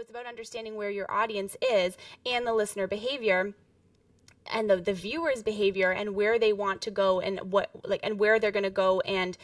it's about understanding where your audience is and the listener behavior and the, the viewer's behavior and where they want to go and what like and where they're going to go and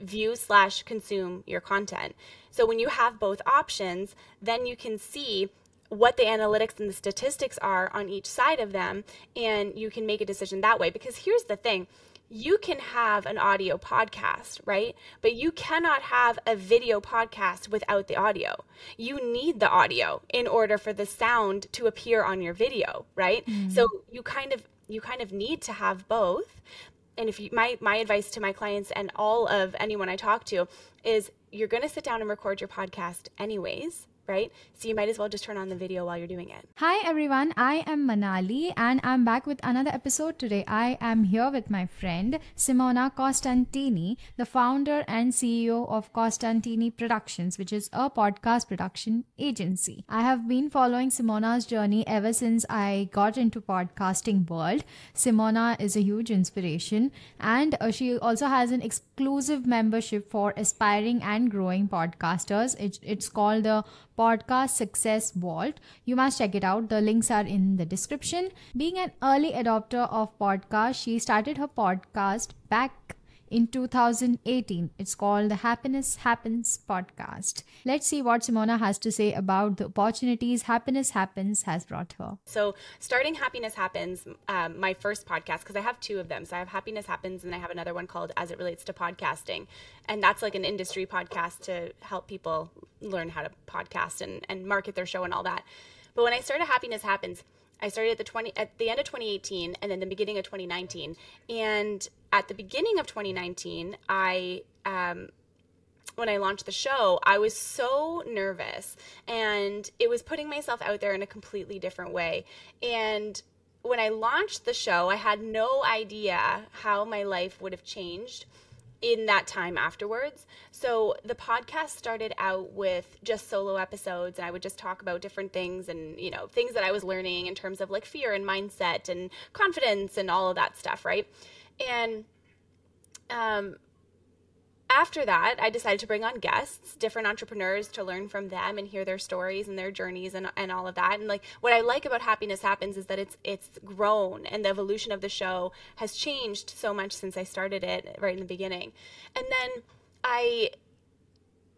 view slash consume your content. So when you have both options then you can see what the analytics and the statistics are on each side of them and you can make a decision that way. Because here's the thing you can have an audio podcast, right? But you cannot have a video podcast without the audio. You need the audio in order for the sound to appear on your video, right? Mm-hmm. So you kind of you kind of need to have both. And if you my my advice to my clients and all of anyone I talk to is you're going to sit down and record your podcast anyways right? So you might as well just turn on the video while you're doing it. Hi everyone, I am Manali and I'm back with another episode today. I am here with my friend Simona Costantini, the founder and CEO of Costantini Productions, which is a podcast production agency. I have been following Simona's journey ever since I got into podcasting world. Simona is a huge inspiration and uh, she also has an exclusive membership for aspiring and growing podcasters. It's called the podcast success vault. You must check it out. The links are in the description. Being an early adopter of podcast she started her podcast back in 2018. It's called the Happiness Happens podcast. Let's see what Simona has to say about the opportunities Happiness Happens has brought her. So, starting Happiness Happens, um, my first podcast, because I have two of them. So, I have Happiness Happens, and I have another one called As It Relates to Podcasting. And that's like an industry podcast to help people learn how to podcast and, and market their show and all that. But when I started Happiness Happens, I started at the 20 at the end of 2018 and then the beginning of 2019. And at the beginning of 2019, I um, when I launched the show, I was so nervous and it was putting myself out there in a completely different way. And when I launched the show, I had no idea how my life would have changed in that time afterwards. So the podcast started out with just solo episodes and I would just talk about different things and, you know, things that I was learning in terms of like fear and mindset and confidence and all of that stuff, right? And um after that, I decided to bring on guests, different entrepreneurs to learn from them and hear their stories and their journeys and, and all of that. And like what I like about Happiness Happens is that it's it's grown and the evolution of the show has changed so much since I started it right in the beginning. And then I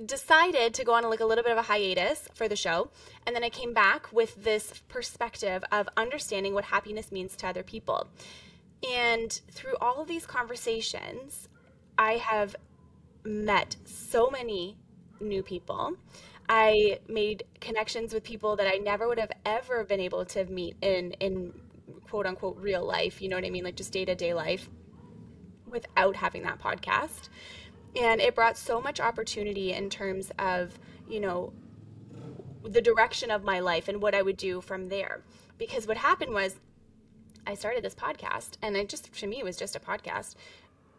decided to go on like a little bit of a hiatus for the show and then I came back with this perspective of understanding what happiness means to other people. And through all of these conversations, I have met so many new people. I made connections with people that I never would have ever been able to meet in in quote unquote real life, you know what I mean, like just day-to-day life without having that podcast. And it brought so much opportunity in terms of, you know, the direction of my life and what I would do from there. Because what happened was I started this podcast and it just to me it was just a podcast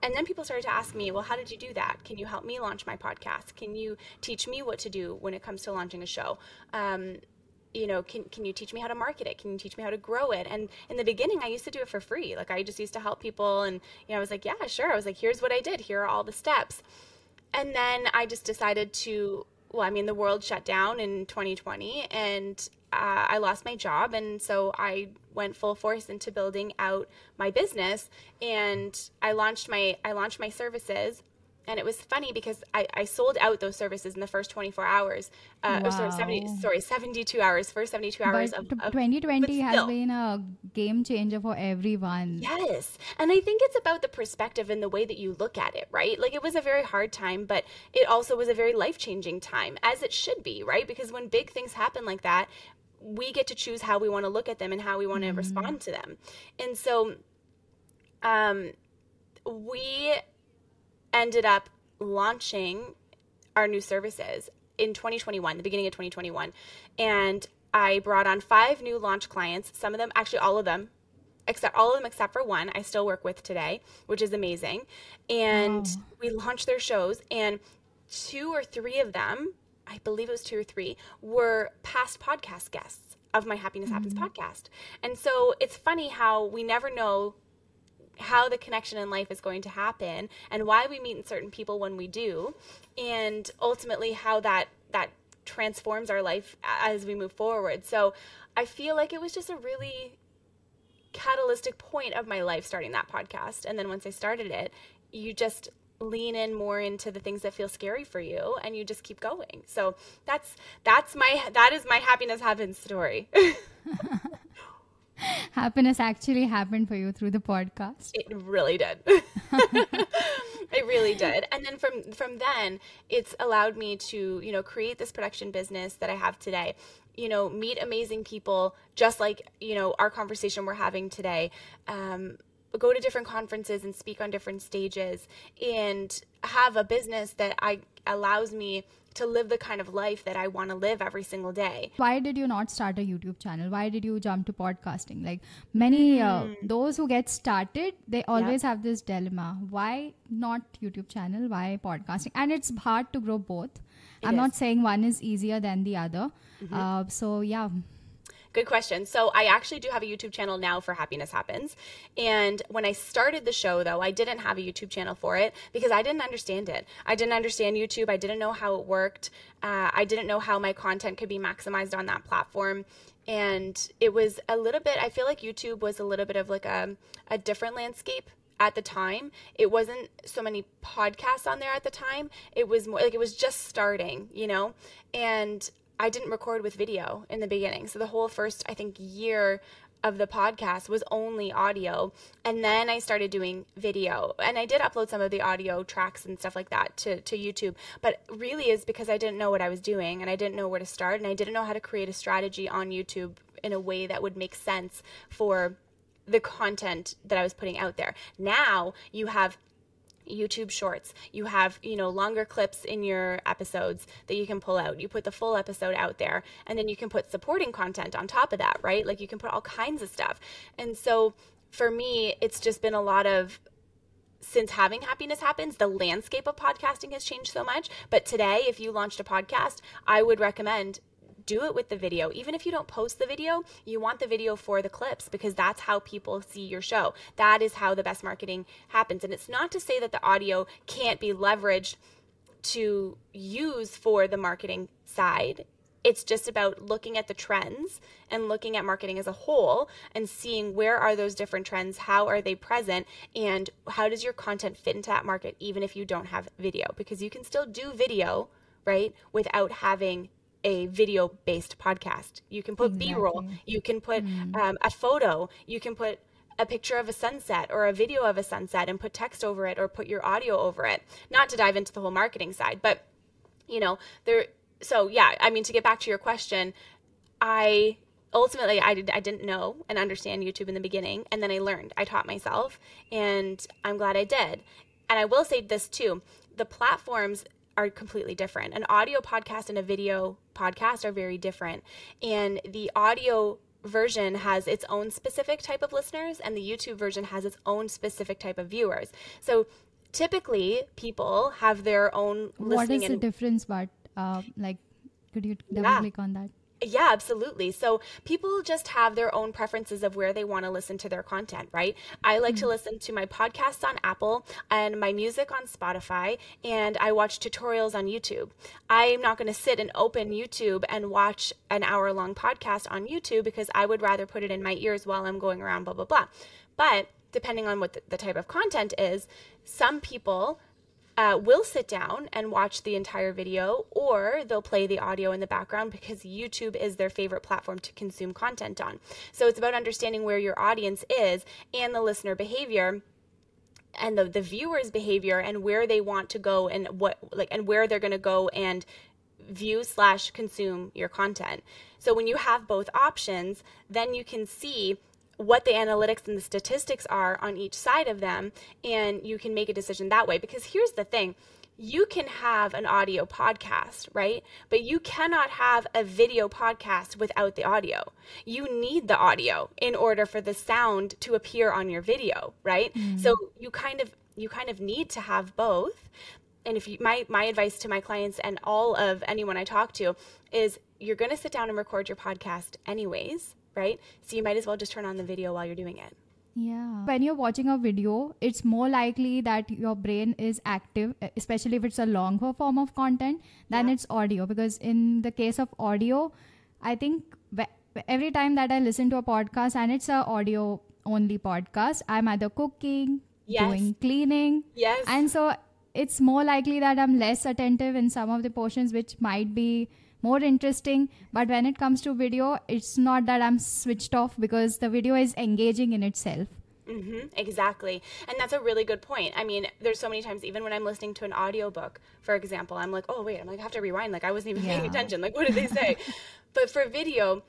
and then people started to ask me, well, how did you do that? Can you help me launch my podcast? Can you teach me what to do when it comes to launching a show? Um, you know, can, can you teach me how to market it? Can you teach me how to grow it? And in the beginning, I used to do it for free. Like I just used to help people and, you know, I was like, yeah, sure. I was like, here's what I did. Here are all the steps. And then I just decided to, well, I mean, the world shut down in 2020 and uh, I lost my job, and so I went full force into building out my business. And I launched my I launched my services. And it was funny because I, I sold out those services in the first 24 hours uh, wow. or sorry 70 sorry 72 hours first 72 hours but of, of 2020 has been a game changer for everyone. Yes. And i think it's about the perspective and the way that you look at it right? Like it was a very hard time but it also was a very life-changing time as it should be right? Because when big things happen like that we get to choose how we want to look at them and how we want to mm-hmm. respond to them and so um we ended up launching our new services in 2021, the beginning of 2021. And I brought on five new launch clients, some of them, actually, all of them, except all of them except for one, I still work with today, which is amazing. And oh. we launched their shows, and two or three of them, I believe it was two or three, were past podcast guests of my Happiness Happens mm-hmm. podcast. And so it's funny how we never know how the connection in life is going to happen and why we meet certain people when we do and ultimately how that that transforms our life as we move forward. So I feel like it was just a really catalytic point of my life starting that podcast. And then once I started it, you just lean in more into the things that feel scary for you and you just keep going. So that's that's my that is my happiness happens story. happiness actually happened for you through the podcast. It really did. it really did. And then from from then, it's allowed me to, you know, create this production business that I have today you know, meet amazing people, just like, you know, our conversation we're having today. Um, go to different conferences and speak on different stages and have a business that I allows me to live the kind of life that I want to live every single day. Why did you not start a YouTube channel? Why did you jump to podcasting? Like many uh, mm. those who get started, they always have this dilemma. Why not YouTube channel? Why podcasting? And it's hard to grow both. It I'm is. not saying one is easier than the other. Mm-hmm. Uh, so yeah. Good question. So I actually do have a YouTube channel now for Happiness Happens. And when I started the show, though, I didn't have a YouTube channel for it because I didn't understand it. I didn't understand YouTube. I didn't know how it worked. Uh, I didn't know how my content could be maximized on that platform. And it was a little bit, I feel like YouTube was a little bit of like a, a different landscape at the time it wasn't so many podcasts on there at the time it was more like it was just starting you know and I didn't record with video in the beginning. So the whole first, I think, year of the podcast was only audio. And then I started doing video. And I did upload some of the audio tracks and stuff like that to, to YouTube. But really is because I didn't know what I was doing and I didn't know where to start and I didn't know how to create a strategy on YouTube in a way that would make sense for the content that I was putting out there. Now you have YouTube shorts. You have, you know, longer clips in your episodes that you can pull out. You put the full episode out there and then you can put supporting content on top of that, right? Like you can put all kinds of stuff. And so for me, it's just been a lot of since having happiness happens, the landscape of podcasting has changed so much. But today, if you launched a podcast, I would recommend do it with the video. Even if you don't post the video, you want the video for the clips because that's how people see your show. That is how the best marketing happens. And it's not to say that the audio can't be leveraged to use for the marketing side. It's just about looking at the trends and looking at marketing as a whole and seeing where are those different trends, how are they present, and how does your content fit into that market even if you don't have video because you can still do video, right, without having a video based podcast. You can put exactly. B roll, you can put mm. um, a photo, you can put a picture of a sunset or a video of a sunset and put text over it or put your audio over it. Not to dive into the whole marketing side, but you know, there so yeah, I mean to get back to your question, I ultimately I, did, I didn't know and understand YouTube in the beginning and then I learned. I taught myself and I'm glad I did. And I will say this too, the platforms are completely different. An audio podcast and a video podcast are very different. And the audio version has its own specific type of listeners and the YouTube version has its own specific type of viewers. So typically people have their own What is the difference but uh, like could you double yeah. click on that? Yeah, absolutely. So people just have their own preferences of where they want to listen to their content, right? I like mm-hmm. to listen to my podcasts on Apple and my music on Spotify, and I watch tutorials on YouTube. I'm not going to sit and open YouTube and watch an hour long podcast on YouTube because I would rather put it in my ears while I'm going around, blah, blah, blah. But depending on what the, the type of content is, some people uh, will sit down and watch the entire video, or they'll play the audio in the background because YouTube is their favorite platform to consume content on. So it's about understanding where your audience is and the listener behavior and the, the viewer's behavior and where they want to go and what like and where they're going to go and view slash consume your content so when you have both options then you can see what the analytics and the statistics are on each side of them and you can make a decision that way because here's the thing you can have an audio podcast, right? But you cannot have a video podcast without the audio. You need the audio in order for the sound to appear on your video, right? Mm. So you kind of you kind of need to have both. And if you my my advice to my clients and all of anyone I talk to is you're going to sit down and record your podcast anyways right? So you might as well just turn on the video while you're doing it. Yeah. When you're watching a video, it's more likely that your brain is active, especially if it's a longer form of content, than Yeah. it's audio. Because in the case of audio, I think every time that I listen to a podcast and it's a audio only podcast, I'm either cooking, Yes. doing cleaning, Yes. and so it's more likely that I'm less attentive in some of the portions which might be more interesting. But when it comes to video, it's not that I'm switched off because the video is engaging in itself. Mm-hmm, exactly. And that's a really good point. I mean, there's so many times, even when I'm listening to an audiobook, for example, I'm like, oh, wait, I'm like, I have to rewind. Like, I wasn't even paying attention. Like, what did they say? but for video,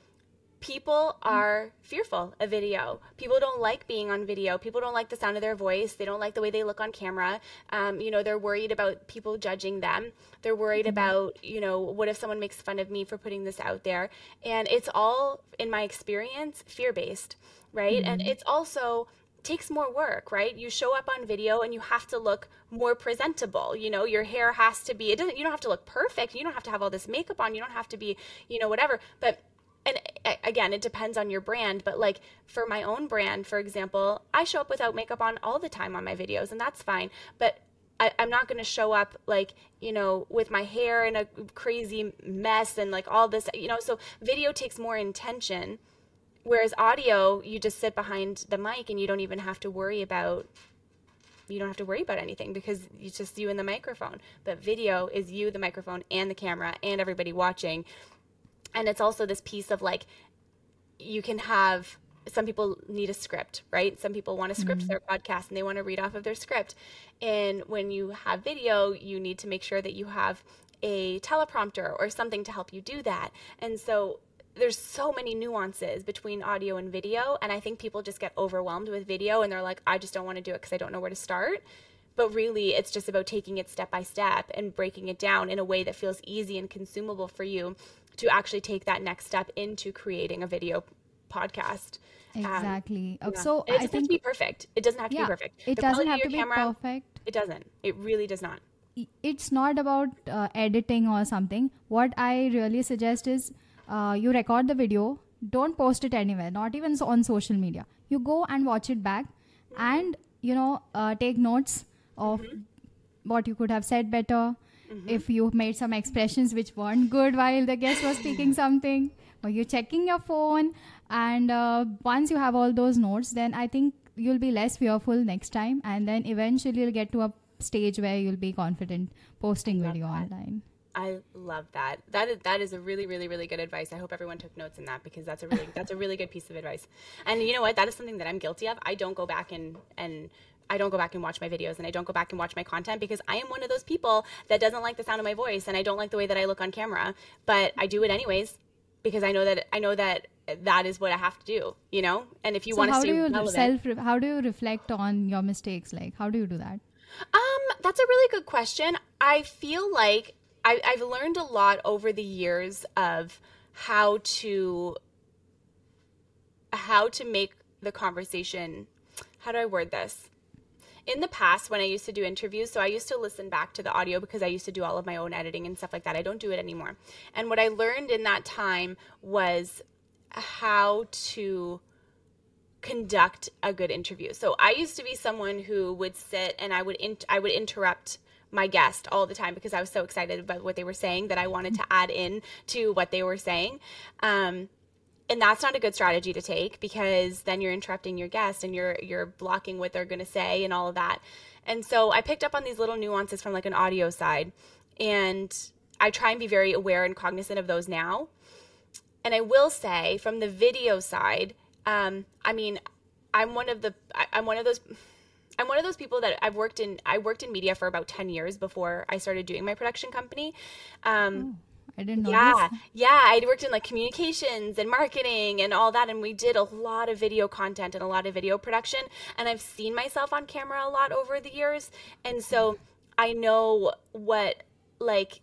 people are fearful of video. People don't like being on video. People don't like the sound of their voice. They don't like the way they look on camera. Um, you know, they're worried about people judging them. They're worried about, you know, what if someone makes fun of me for putting this out there? And it's all, in my experience, fear based, right? And it's also, takes more work, right? You show up on video and you have to look more presentable. You know, your hair has to be it doesn't you don't have to look perfect. You don't have to have all this makeup on. You don't have to be, you know, whatever. But again, it depends on your brand, but like for my own brand, for example, I show up without makeup on all the time on my videos and that's fine. But I, I'm not going to show up like, you know, with my hair in a crazy mess and like all this, you know, so video takes more intention whereas audio you just sit behind the mic and you don't even have to worry about you don't have to worry about anything because it's just you and the microphone but video is you the microphone and the camera and everybody watching and it's also this piece of like you can have some people need a script right? Some people want to script mm-hmm. their podcast and they want to read off of their script. And when you have video you need to make sure that you have a teleprompter or something to help you do that. And so there's so many nuances between audio and video and i think people just get overwhelmed with video and they're like i just don't want to do it because i don't know where to start. But really it's just about taking it step by step and breaking it down in a way that feels easy and consumable for you to actually take that next step into creating a video podcast Um, Exactly. Uh, yeah. So And it doesn't have think to be perfect it doesn't have to yeah, be perfect it The doesn't have to be camera, perfect. it doesn't it really does not it's not about uh, editing or something. What I really suggest is uh, you record the video, don't post it anywhere, not even on social media. You go and watch it back and, you know, uh, take notes of what you could have said better. If you made some expressions which weren't good while the guest was speaking something, or you're checking your phone, and uh, once you have all those notes, then I think you'll be less fearful next time, and then eventually you'll get to a stage where you'll be confident posting video online. I love that. That is that is a really really really good advice. I hope everyone took notes in that because that's a really that's a really good piece of advice. And you know what? That is something that I'm guilty of. I don't go back and and I don't go back and watch my videos and I don't go back and watch my content because I am one of those people that doesn't like the sound of my voice and I don't like the way that I look on camera, but I do it anyways because I know that I know that that is what I have to do, you know? And if you so want to how stay do you relevant, self? How do you reflect on your mistakes? Like how do you do that? Um, that's a really good question. I feel like I, I've learned a lot over the years of how to how to make the conversation. How do I word this? In the past, when I used to do interviews, so I used to listen back to the audio because I used to do all of my own editing and stuff like that. I don't do it anymore. And what I learned in that time was how to conduct a good interview. So I used to be someone who would sit and I would in, I would interrupt my guest all the time because I was so excited about what they were saying that I wanted to add in to what they were saying. Um, and that's not a good strategy to take because then you're interrupting your guest and you're you're blocking what they're going to say and all of that. And so I picked up on these little nuances from like an audio side and I try and be very aware and cognizant of those now. And I will say from the video side, um, I mean, I'm one of the I, I'm one of those I'm one of those people that I've worked in I worked in media for about 10 years before I started doing my production company. Um, I didn't know yeah, this. yeah. I'd worked in like communications and marketing and all that, and we did a lot of video content and a lot of video production. And I've seen myself on camera a lot over the years, and so I know what like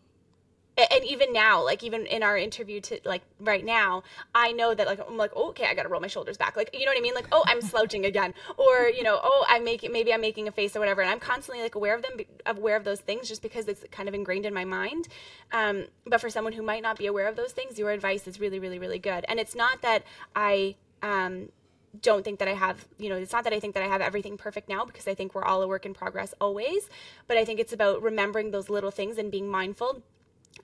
and even now like even in our interview to like right now i know that like i'm like oh, okay i gotta roll my shoulders back. Like you know what i mean? Like oh i'm slouching again or you know oh i'm making maybe i'm making a face or whatever. And i'm constantly like aware of them aware of those things just because it's kind of ingrained in my mind. Um, but for someone who might not be aware of those things your advice is really really really good. And it's not that i um, don't think that I have, you know, it's not that I think that I have everything perfect now because I think we're all a work in progress always. But I think it's about remembering those little things and being mindful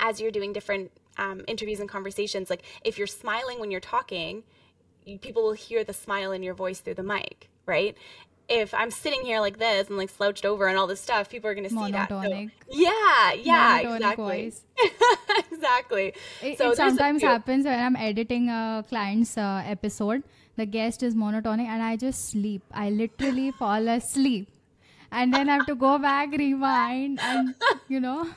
as you're doing different um, interviews and conversations. Like if you're smiling when you're talking, people will hear the smile in your voice through the mic, right? If I'm sitting here like this and like slouched over and all this stuff, people are going to see that. So, yeah, yeah, Monotonic exactly. exactly. It, so it sometimes happens when I'm editing a client's uh, episode. The guest is monotonic and I just sleep. I literally fall asleep. And then I have to go back, rewind, and you know.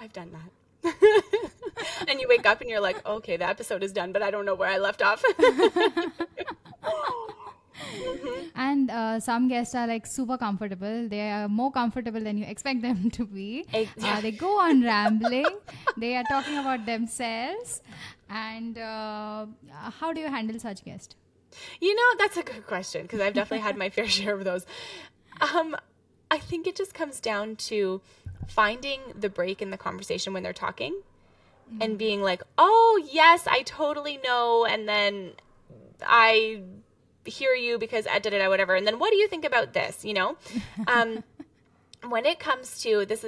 I've done that. and you wake up and you're like, okay, the episode is done, but I don't know where I left off. And uh, some guests are like super comfortable. They are more comfortable than you expect them to be. Uh, they go on rambling. they are talking about themselves. And uh, how do you handle such guests? You know, that's a good question because I've definitely had my fair share of those. Um, I think it just comes down to finding the break in the conversation when they're talking mm-hmm. and being like, oh, yes, I totally know. And then I hear you because I did it, whatever. And then what do you think about this? You know? Um, when it comes to this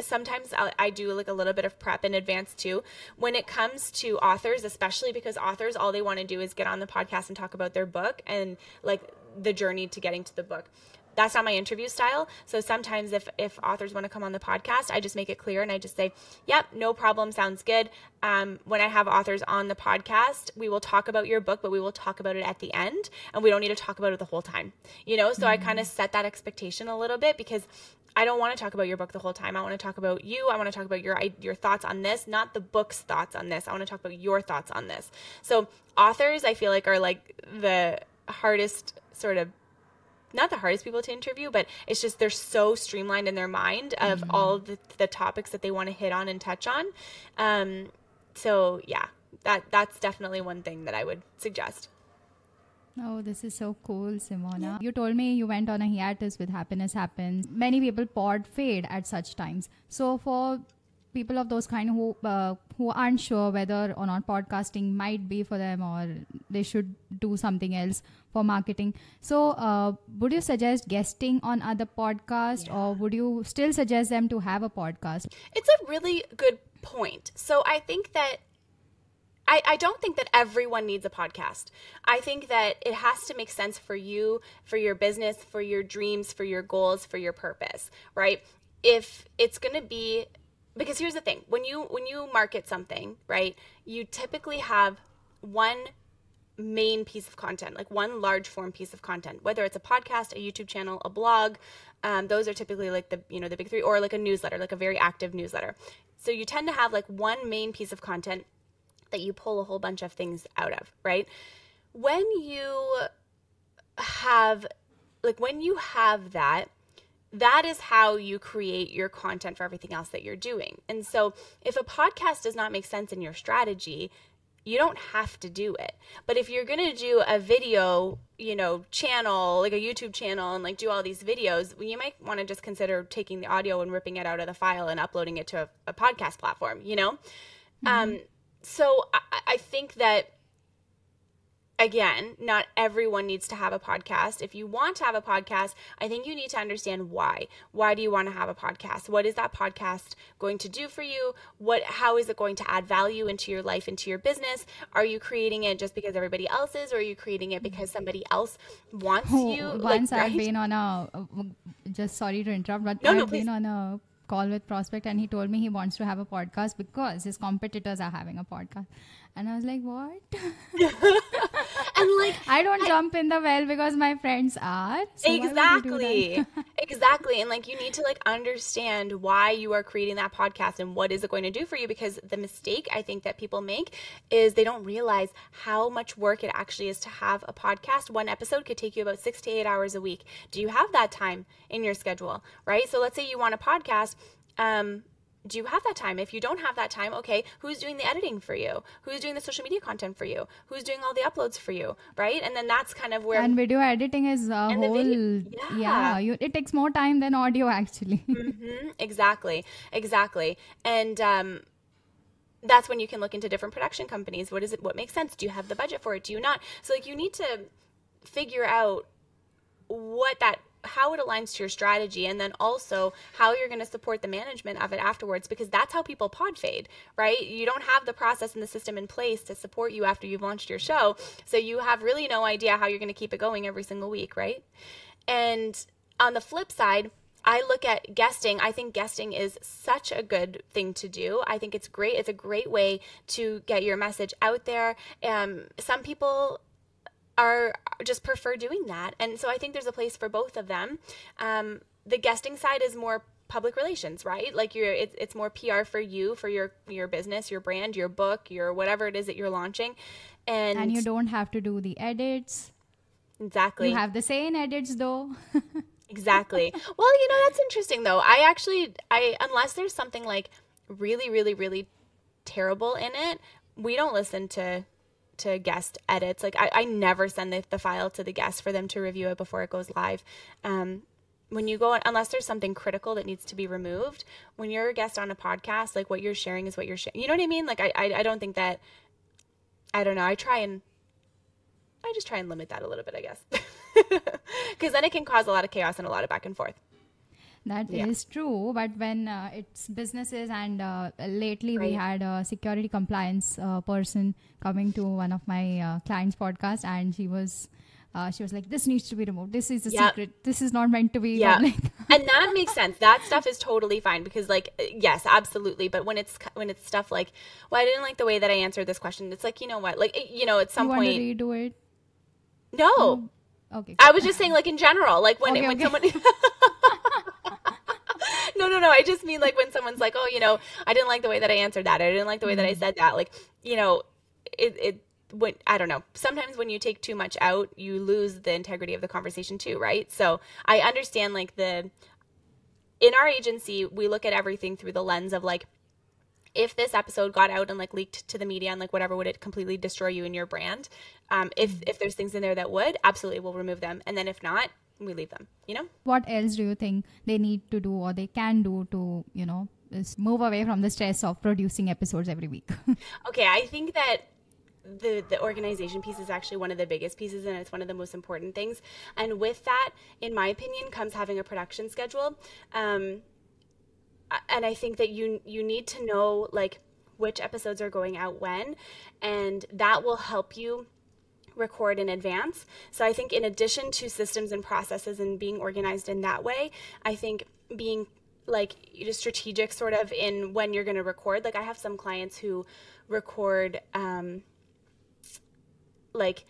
sometimes I'll, i do like a little bit of prep in advance too when it comes to authors especially because authors all they want to do is get on the podcast and talk about their book and like the journey to getting to the book that's not my interview style. So sometimes if if authors want to come on the podcast, I just make it clear and I just say, "Yep, no problem, sounds good." Um, when I have authors on the podcast, we will talk about your book, but we will talk about it at the end, and we don't need to talk about it the whole time. You know, so mm-hmm. I kind of set that expectation a little bit because I don't want to talk about your book the whole time. I want to talk about you. I want to talk about your your thoughts on this, not the book's thoughts on this. I want to talk about your thoughts on this. So authors, I feel like are like the hardest sort of not the hardest people to interview, but it's just they're so streamlined in their mind of mm-hmm. all the, the topics that they want to hit on and touch on. Um, so yeah, that that's definitely one thing that I would suggest. Oh, this is so cool, Simona. Yeah. You told me you went on a hiatus with Happiness Happens. Many people pod fade at such times. So, for people of those kind who uh, who aren't sure whether or not podcasting might be for them or they should do something else for marketing so uh, would you suggest guesting on other podcasts yeah. or would you still suggest them to have a podcast it's a really good point so i think that I, I don't think that everyone needs a podcast. I think that it has to make sense for you, for your business, for your dreams, for your goals, for your purpose, right? If it's going to be because here's the thing. When you when you market something right you typically have one main piece of content like one large form piece of content whether it's a podcast a youtube channel a blog um, those are typically like the you know the big three or like a newsletter like a very active newsletter. So you tend to have like one main piece of content that you pull a whole bunch of things out of right? When you have like when you have that that is how you create your content for everything else that you're doing. And so, if a podcast does not make sense in your strategy, you don't have to do it. But if you're going to do a video, you know, channel, like a YouTube channel and like do all these videos, you might want to just consider taking the audio and ripping it out of the file and uploading it to a, a podcast platform, you know? Mm-hmm. Um, so I, I think that again, not everyone needs to have a podcast. If you want to have a podcast, I think you need to understand why. Why do you want to have a podcast? What is that podcast going to do for you? What how is it going to add value into your life, into your business? Are you creating it just because everybody else is or are you creating it because somebody else wants you? Once like, I've right? been on a just sorry to interrupt, but no, I've no, been on a call with prospect and he told me he wants to have a podcast because his competitors are having a podcast and I was like, what? and like, I don't I, jump in the well because my friends are. So exactly. exactly. And like, you need to like understand why you are creating that podcast and what is it going to do for you. Because the mistake I think that people make is they don't realize how much work it actually is to have a podcast. One episode could take you about six to eight hours a week. Do you have that time in your schedule? Right. So let's say you want a podcast. Um, do you have that time? If you don't have that time, okay, who's doing the editing for you? Who's doing the social media content for you? Who's doing all the uploads for you? Right? And then that's kind of where and video editing is a whole video, yeah, yeah you, it takes more time than audio actually. mm-hmm, exactly, exactly, and um, that's when you can look into different production companies. What is it? What makes sense? Do you have the budget for it? Do you not? So like you need to figure out what that how it aligns to your strategy and then also how you're going to support the management of it afterwards because that's how people pod fade right you don't have the process and the system in place to support you after you've launched your show so you have really no idea how you're going to keep it going every single week right and on the flip side I look at guesting. I think guesting is such a good thing to do. I think it's great. It's a great way to get your message out there. Um, some people are just prefer doing that. And so I think there's a place for both of them. Um, the guesting side is more public relations, right? Like you're it's, it's more PR for you, for your your business, your brand, your book, your whatever it is that you're launching. And and you don't have to do the edits. Exactly. You have the same edits though. exactly. Well, you know that's interesting though. I actually I unless there's something like really really really terrible in it, we don't listen to to guest edits. Like I, I never send the, the file to the guest for them to review it before it goes live. Um, when you go unless there's something critical that needs to be removed, when you're a guest on a podcast, like what you're sharing is what you're sharing. You know what I mean? Like I, I, I don't think that. I don't know. I try and I just try and limit that a little bit, I guess, because then it can cause a lot of chaos and a lot of back and forth. That yeah. is true, but when uh, it's businesses and uh, lately right. we had a security compliance uh, person coming to one of my uh, clients' podcast, and she was. Uh, she was like, "This needs to be removed. This is a secret. This is not meant to be." Yeah, and that makes sense. That stuff is totally fine because, like, yes, absolutely. But when it's when it's stuff like, "Well, I didn't like the way that I answered this question," it's like, you know what? Like, you know, at some you point, want to redo it. No. Okay. I was just saying, like in general, like when okay, when okay. someone. no, no, no. I just mean like when someone's like, oh, you know, I didn't like the way that I answered that. I didn't like the way that I Mm-hmm. said that. Like, you know, it, it, when, I don't know. Sometimes when you take too much out, you lose the integrity of the conversation too, right? So I understand like the, in our agency, we look at everything through the lens of like, if this episode got out and like leaked to the media and like whatever would it completely destroy you and your brand um, if Mm-hmm. if there's things in there that would absolutely we'll remove them and then if not we leave them you know? What else do you think they need to do or they can do to, you know, is move away from the stress of producing episodes every week? okay i think that the the organization piece is actually one of the biggest pieces and it's one of the most important things. And with that in my opinion comes having a production schedule. Um, and i think that you you need to know like which episodes are going out when and that will help you record in advance. So I think in addition to systems and processes and being organized in that way, I think being like just strategic sort of in when you're going to record. Like I have some clients who record um, like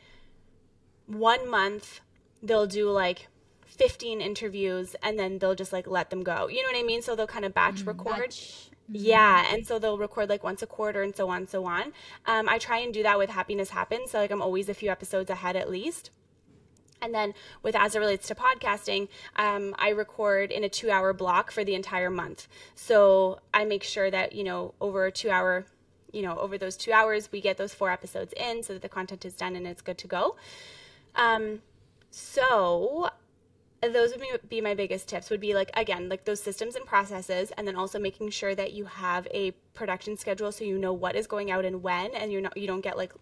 one month they'll do like 15 interviews and then they'll just like let them go. You know what I mean? So they'll kind of batch record. Batch. Yeah, and so they'll record like once a quarter and so on, so on. Um, I try and do that with Happiness Happens. So like I'm always a few episodes ahead at least. And then with as it relates to podcasting, um, I record in a two hour block for the entire month. So I make sure that, you know, over a two hour, you know, over those two hours, we get those four episodes in so that the content is done and it's good to go. Um, so those would be, be my biggest tips would be like again like those systems and processes and then also making sure that you have a production schedule so you know what is going out and when and you're not you don't get like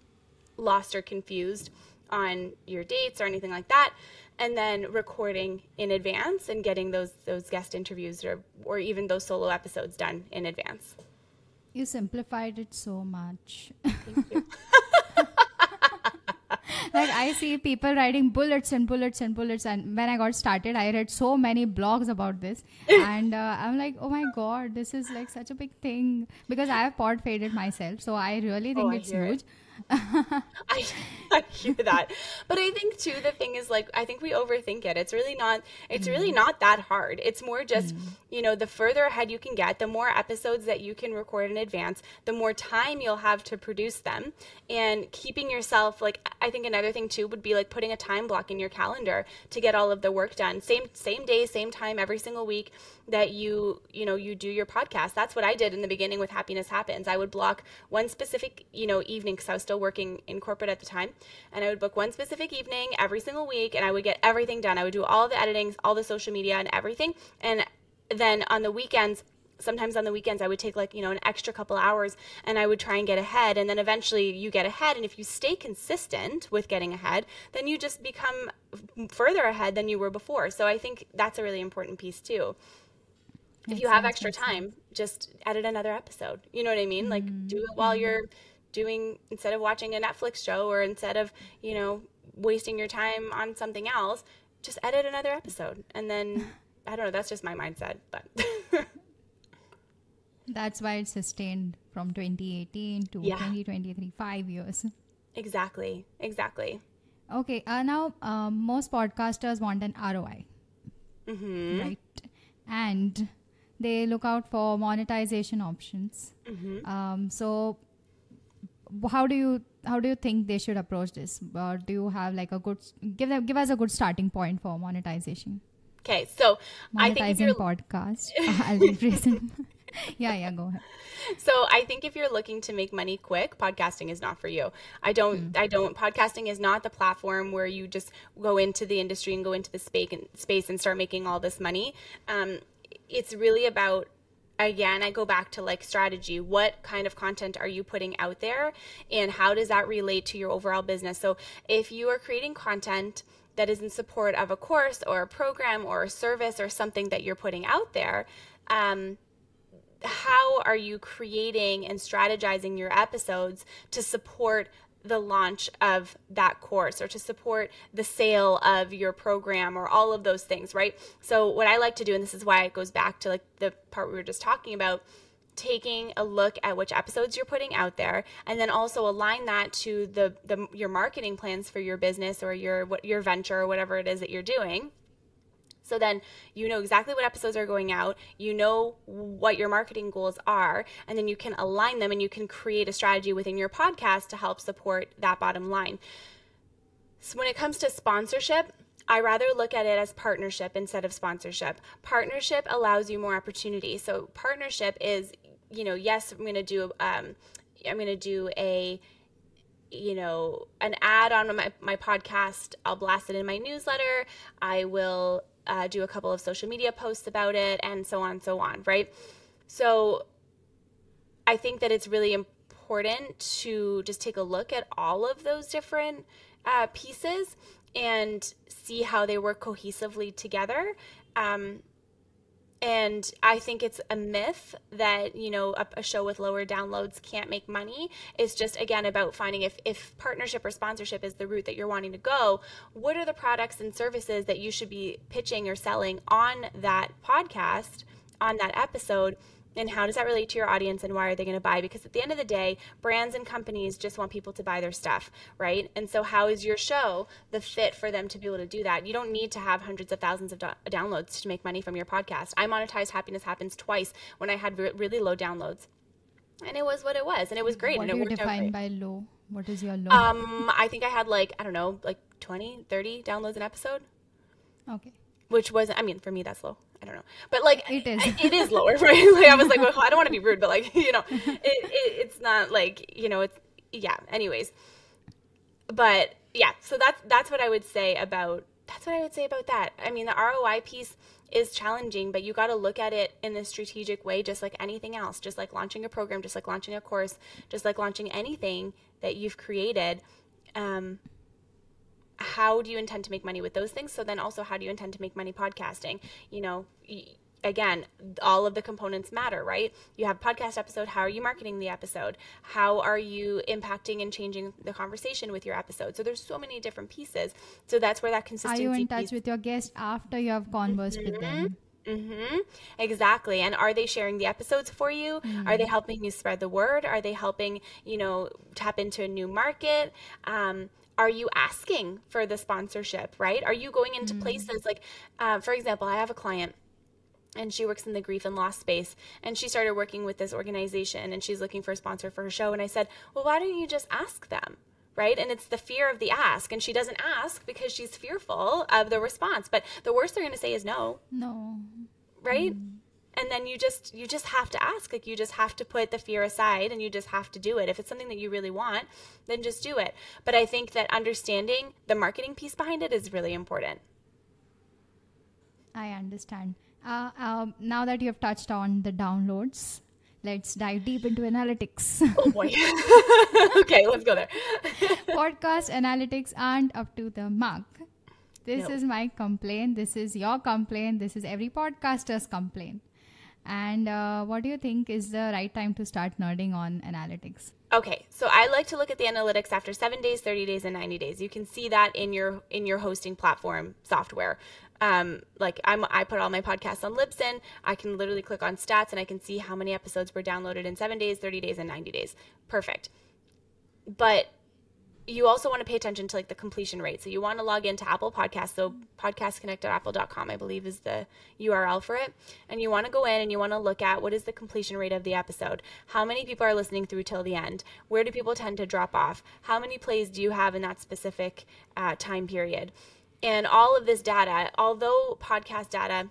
lost or confused on your dates or anything like that. And then recording in advance and getting those those guest interviews or or even those solo episodes done in advance. You simplified it so much. like I see people writing bullets and bullets and bullets, and when I got started, I read so many blogs about this, and uh, I'm like, oh my god, this is like such a big thing because I have pod faded myself, so I really think Oh, it's hear it. I, I hear that. But I think too the thing is like I think we overthink it. It's really not it's really mm-hmm. not that hard. It's more just, mm-hmm. you know, the further ahead you can get, the more episodes that you can record in advance, the more time you'll have to produce them and keeping yourself like I think another thing too would be like putting a time block in your calendar to get all of the work done. Same same day, same time every single week that you, you know, you do your podcast. That's what I did in the beginning with Happiness Happens. I would block one specific, you know, evening cuz I was still working in corporate at the time, and I would book one specific evening every single week and I would get everything done. I would do all the editing, all the social media and everything. And then on the weekends sometimes on the weekends I would take like, you know, an extra couple hours and I would try and get ahead. And then eventually you get ahead. And if you stay consistent with getting ahead, then you just become further ahead than you were before. So I think that's a really important piece too. If you have extra time, just edit another episode. You know what I mean? Like do it while you're doing instead of watching a Netflix show or instead of, you know, wasting your time on something else, just edit another episode. And then I don't know, that's just my mindset, but That's why it's sustained from 2018 to Yeah. 2023, five years. exactly. Exactly. Okay, uh, now um, most podcasters want an ROI, Mhm. right? And they look out for monetization options. Mhm. Um, so, how do you how do you think they should approach this? Or do you have like a good give them give us a good starting point for monetization? Okay, so I think Monetizing podcast. I'll it. yeah, yeah, go ahead. So I think if you're looking to make money quick, podcasting is not for you. I don't I don't podcasting is not the platform where you just go into the industry and go into the space and space and start making all this money. Um, it's really about again, I go back to like strategy. What kind of content are you putting out there and how does that relate to your overall business? So if you are creating content that is in support of a course or a program or a service or something that you're putting out there, um, how are you creating and strategizing your episodes to support the launch of that course or to support the sale of your program or all of those things right? So what i like to do and this is why it goes back to like the part we were just talking about taking a look at which episodes you're putting out there and then also align that to the, the your marketing plans for your business or your what your venture or whatever it is that you're doing so then you know exactly what episodes are going out, you know what your marketing goals are, and then you can align them and you can create a strategy within your podcast to help support that bottom line. So when it comes to sponsorship, I rather look at it as partnership instead of sponsorship. Partnership allows you more opportunity. So partnership is, you know, yes, I'm going to do um I'm going to do a you know an ad on my, my podcast i'll blast it in my newsletter i will uh, do a couple of social media posts about it and so on and so on right? So i think that it's really important to just take a look at all of those different uh, pieces and see how they work cohesively together. Um, and I think it's a myth that you know a, a, show with lower downloads can't make money. It's just again about finding if if partnership or sponsorship is the route that you're wanting to go. What are the products and services that you should be pitching or selling on that podcast, on that episode? And how does that relate to your audience and why are they going to buy? Because at the end of the day, brands and companies just want people to buy their stuff, right? And so, how is your show the fit for them to be able to do that? You don't need to have hundreds of thousands of do- downloads to make money from your podcast. I monetized Happiness Happens twice when I had re- really low downloads. And it was what it was, and it was great. What and do it you worked out define great. by low? What is your low? Um, I think I had like, I don't know, like 20, 30 downloads an episode, okay. which was, I mean, for me, that's low. I don't know. But like, It is. it is lower, right? Like I was like, well, I don't want to be rude, but like, you know, it, it, it's not like, you know, it's yeah. Anyways, but yeah, so that's that's what I would say about that's what I would say about that. I mean, the ROI piece is challenging, but you got to look at it in a strategic way, just like anything else, just like launching a program, just like launching a course, just like launching anything that you've created. Um, how do you intend to make money with those things? So then also, how do you intend to make money podcasting? You know, again, all of the components matter, right? You have podcast episode. How are you marketing the episode? How are you impacting and changing the conversation with your episode? So there's so many different pieces. So that's where that consistency. Are you in touch piece- with your guest after you have conversed with them? Mm-hmm. Exactly. And are they sharing the episodes for you? Are they helping you spread the word? Are they helping, you know, tap into a new market? Um, are you asking for the sponsorship, right? Are you going into places like, uh, for example, I have a client and she works in the grief and loss space and she started working with this organization and she's looking for a sponsor for her show. And i said well why don't you just ask them? Right? And it's the fear of the ask. And she doesn't ask because she's fearful of the response. But the worst they're going to say is no. No. right and then you just you just have to ask like you just have to put the fear aside and you just have to do it if it's something that you really want then just do it but i think that understanding the marketing piece behind it is really important I understand. Uh, um, now that you have touched on the downloads, let's dive deep into analytics. Oh boy. okay, let's go there. Podcast analytics aren't up to the mark. This No. is my complaint. This is your complaint. This is every podcaster's complaint. And uh, what do you think is the right time to start nerding on analytics? Okay, so I like to look at the analytics after 7 days, 30 days and 90 days. You can see that in your in your hosting platform software. Um, like I'm, I put all my podcasts on Libsyn. I can literally click on stats and I can see how many episodes were downloaded in 7 days, 30 days and 90 days. Perfect. But you also want to pay attention to like the completion rate. So you want to log into Apple Podcasts. So podcastconnect.apple.com, I believe, is the URL for it. And you want to go in and you want to look at what is the completion rate of the episode. How many people are listening through till the end? Where do people tend to drop off? How many plays do you have in that specific uh, time period? And all of this data, although podcast data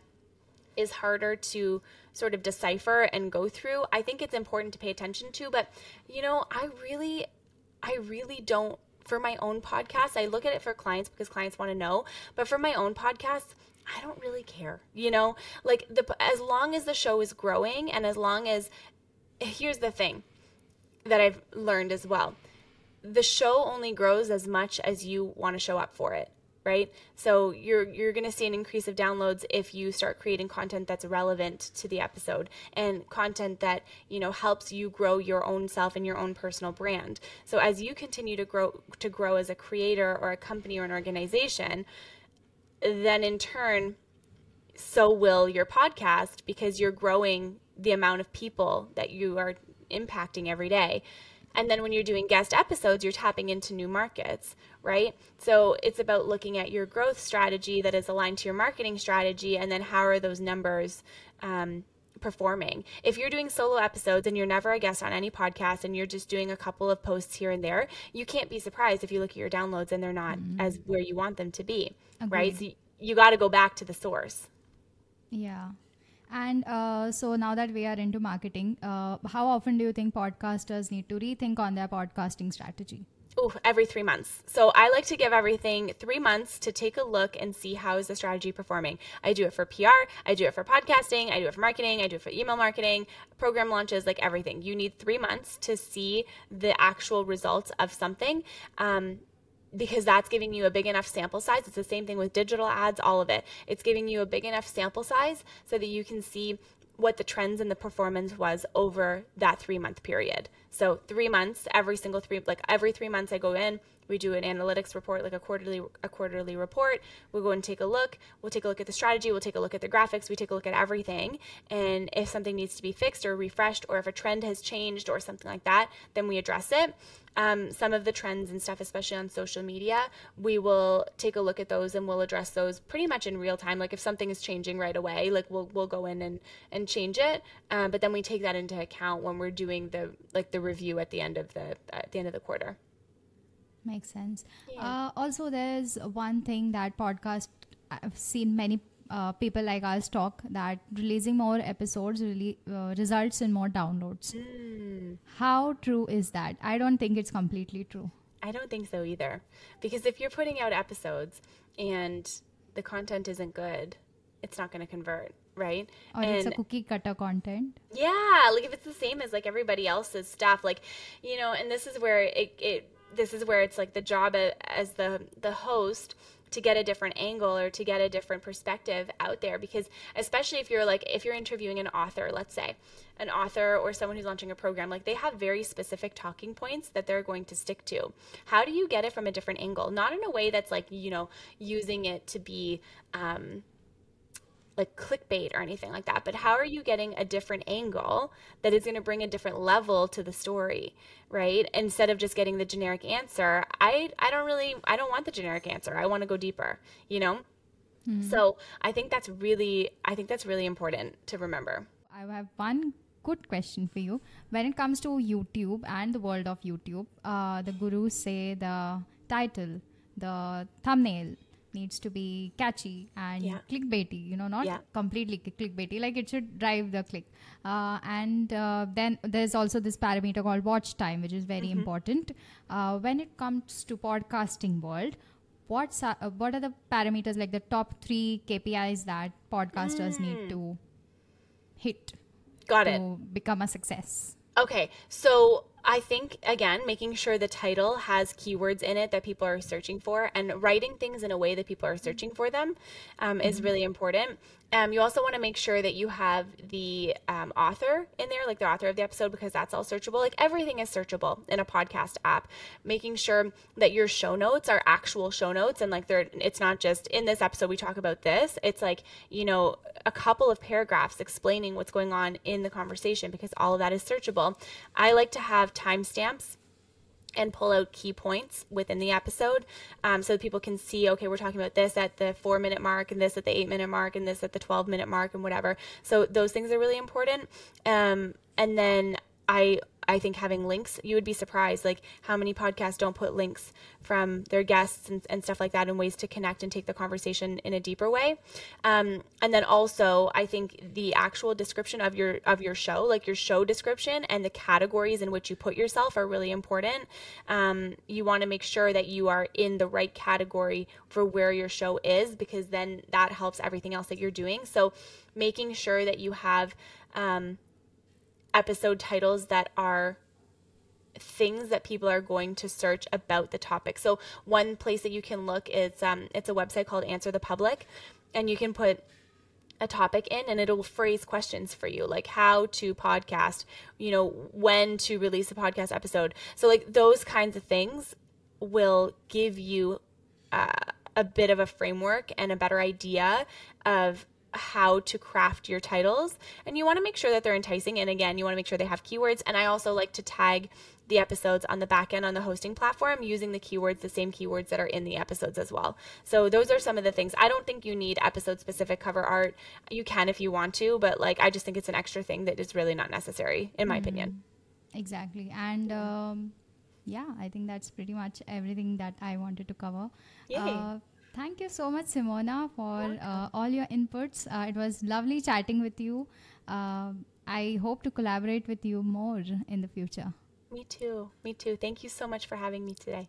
is harder to sort of decipher and go through, I think it's important to pay attention to. But, you know, I really I really don't for my own podcast. I look at it for clients because clients want to know, but for my own podcast, I don't really care. You know, like the as long as the show is growing and as long as here's the thing that I've learned as well. The show only grows as much as you want to show up for it right so you're you're going to see an increase of downloads if you start creating content that's relevant to the episode and content that you know helps you grow your own self and your own personal brand so as you continue to grow to grow as a creator or a company or an organization then in turn so will your podcast because you're growing the amount of people that you are impacting every day. And then when you're doing guest episodes, you're tapping into new markets, right? So it's about looking at your growth strategy that is aligned to your marketing strategy, and then how are those numbers um, performing? If you're doing solo episodes and you're never a guest on any podcast and you're just doing a couple of posts here and there, you can't be surprised if you look at your downloads and they're not as where you want them to be, right? So you, you got to go back to the source. Yeah. And uh, so now that we are into marketing, uh, how often do you think podcasters need to rethink on their podcasting strategy? Ooh, every three months. So I like to give everything three months to take a look and see how is the strategy performing. I do it for PR, I do it for podcasting, I do it for marketing, I do it for email marketing, program launches, like everything. You need three months to see the actual results of something. Um, because that's giving you a big enough sample size. It's the same thing with digital ads, all of it. It's giving you a big enough sample size so that you can see what the trends and the performance was over that three month period. So three months, every single three, like every three months, I go in. We do an analytics report, like a quarterly a quarterly report. We'll go and take a look. We'll take a look at the strategy. We'll take a look at the graphics. We take a look at everything. And if something needs to be fixed or refreshed, or if a trend has changed or something like that, then we address it. Um, some of the trends and stuff, especially on social media, we will take a look at those and we'll address those pretty much in real time. Like if something is changing right away, like we'll we'll go in and and change it. Um, but then we take that into account when we're doing the like the review at the end of the at the end of the quarter. Makes sense. Yeah. Uh, also, there's one thing that podcast I've seen many uh, people like us talk that releasing more episodes really uh, results in more downloads. How true is that? I don't think it's completely true. I don't think so either. Because if you're putting out episodes and the content isn't good, it's not going to convert, right? Or it's a cookie cutter content. Yeah, like if it's the same as like everybody else's stuff, like you know, and this is where it, it this is where it's like the job as the the host to get a different angle or to get a different perspective out there. Because especially if you're like if you're interviewing an author let's say an author or someone who's launching a program like they have very specific talking points that they're going to stick to. How do you get it from a different angle? Not in a way that's like you know using it to be um like clickbait or anything like that, but how are you getting a different angle that is going to bring a different level to the story, right? Instead of just getting the generic answer, I I don't really I don't want the generic answer. I want to go deeper, you know? So, I think that's really I think that's really important to remember. I have one good question for you. When it comes to YouTube and the world of YouTube, uh, the gurus say the title, the thumbnail needs to be catchy and Yeah. clickbaity, you know, not Yeah. completely clickbaity, like it should drive the click. Uh, and uh, then there's also this parameter called watch time, which is very important. Uh, when it comes to podcasting world, what's uh, what are the parameters like the top three KPIs that podcasters need to hit Got to it. become a success? Okay, so I think again, making sure the title has keywords in it that people are searching for, and writing things in a way that people are searching for them um, is really important. Um, you also want to make sure that you have the um, author in there, like the author of the episode, because that's all searchable. Like everything is searchable in a podcast app. Making sure that your show notes are actual show notes, and like they're, it's not just in this episode we talk about this. It's like you know a couple of paragraphs explaining what's going on in the conversation, because all of that is searchable. I like to have timestamps and pull out key points within the episode um, so people can see okay we're talking about this at the four minute mark and this at the eight minute mark and this at the 12 minute mark and whatever. So those things are really important. Um, and then i i think having links you would be surprised like how many podcasts don't put links from their guests and, and stuff like that and ways to connect and take the conversation in a deeper way. Um, and then also i think the actual description of your of your show like your show description and the categories in which you put yourself are really important. Um, you want to make sure that you are in the right category for where your show is because then that helps everything else that you're doing. So making sure that you have um, episode titles that are things that people are going to search about the topic. So one place that you can look is um, it's a website called Answer the Public, and you can put a topic in and it'll phrase questions for you like how to podcast you know when to release a podcast episode so like those kinds of things will give you uh, a bit of a framework and a better idea of how to craft your titles and you want to make sure that they're enticing and again you want to make sure they have keywords and i also like to tag the episodes on the back end on the hosting platform using the keywords the same keywords that are in the episodes as well so those are some of the things i don't think you need episode specific cover art you can if you want to but like i just think it's an extra thing that is really not necessary in my opinion Exactly. And um, yeah, I think that's pretty much everything that I wanted to cover. Yay. Uh, thank you so much, Simona, for uh, all your inputs. Uh, it was lovely chatting with you. Uh, I hope to collaborate with you more in the future. me too me too thank you so much for having me today